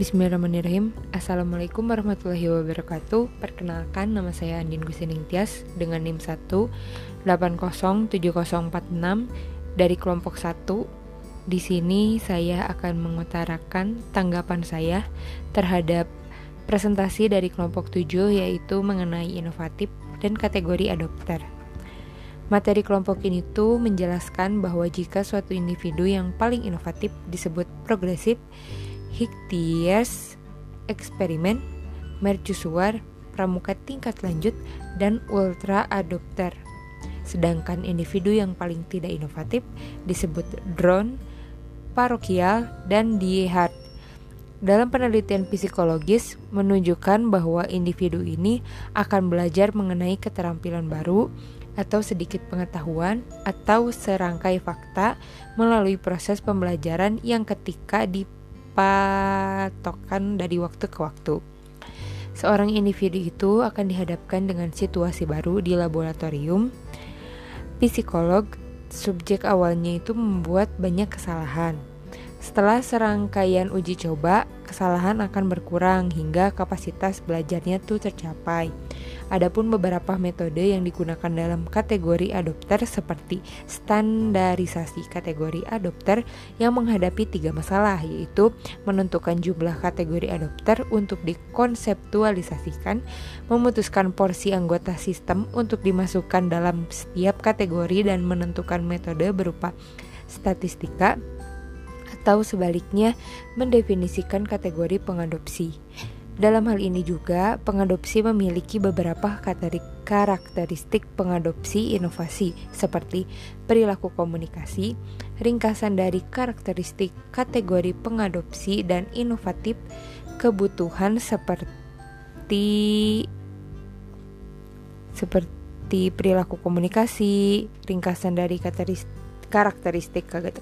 Bismillahirrahmanirrahim. Assalamualaikum warahmatullahi wabarakatuh. Perkenalkan nama saya Andin Gusining Tias Dengan NIM 1 807046 Dari kelompok 1 Di sini saya akan mengutarakan tanggapan saya Terhadap presentasi dari kelompok 7 Yaitu mengenai inovatif dan kategori adopter. Materi kelompok ini tuh menjelaskan bahwa jika suatu individu yang paling inovatif disebut progresif, Hictiers, eksperimen, mercusuar, pramuka tingkat lanjut, dan ultra adopter. Sedangkan individu yang paling tidak inovatif disebut drone, parokial, dan diehard. Dalam penelitian psikologis menunjukkan bahwa individu ini akan belajar mengenai keterampilan baru, atau sedikit pengetahuan atau serangkai fakta melalui proses pembelajaran yang ketika dipatokan dari waktu ke waktu. Seorang individu itu akan dihadapkan dengan situasi baru di laboratorium. Psikolog, subjek awalnya itu membuat banyak kesalahan. Setelah serangkaian uji coba, kesalahan akan berkurang hingga kapasitas belajarnya tuh tercapai. Adapun beberapa metode yang digunakan dalam kategori adopter seperti standarisasi kategori adopter yang menghadapi tiga masalah yaitu menentukan jumlah kategori adopter untuk dikonseptualisasikan, memutuskan porsi anggota sistem untuk dimasukkan dalam setiap kategori dan menentukan metode berupa statistika atau sebaliknya mendefinisikan kategori pengadopsi. Dalam hal ini juga, pengadopsi memiliki beberapa karakteristik pengadopsi inovasi seperti perilaku komunikasi, ringkasan dari karakteristik kategori pengadopsi dan inovatif, kebutuhan seperti seperti perilaku komunikasi, ringkasan dari karakteristik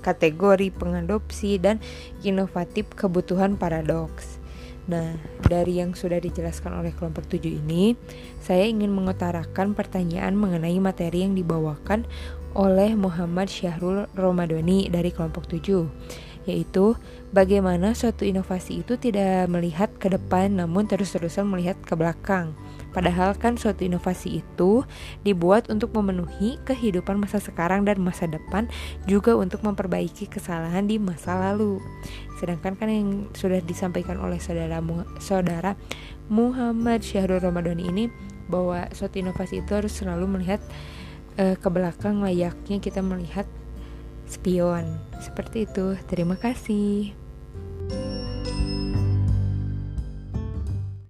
kategori pengadopsi dan inovatif kebutuhan paradoks. Nah, dari yang sudah dijelaskan oleh kelompok 7 ini, saya ingin mengutarakan pertanyaan mengenai materi yang dibawakan oleh Muhammad Syahrul Romadoni dari kelompok 7 yaitu bagaimana suatu inovasi itu tidak melihat ke depan namun terus-terusan melihat ke belakang. Padahal kan suatu inovasi itu dibuat untuk memenuhi kehidupan masa sekarang dan masa depan juga untuk memperbaiki kesalahan di masa lalu. Sedangkan kan yang sudah disampaikan oleh saudara saudara Muhammad Syahrul Ramadan ini bahwa suatu inovasi itu harus selalu melihat uh, ke belakang layaknya kita melihat spion. Seperti itu. Terima kasih.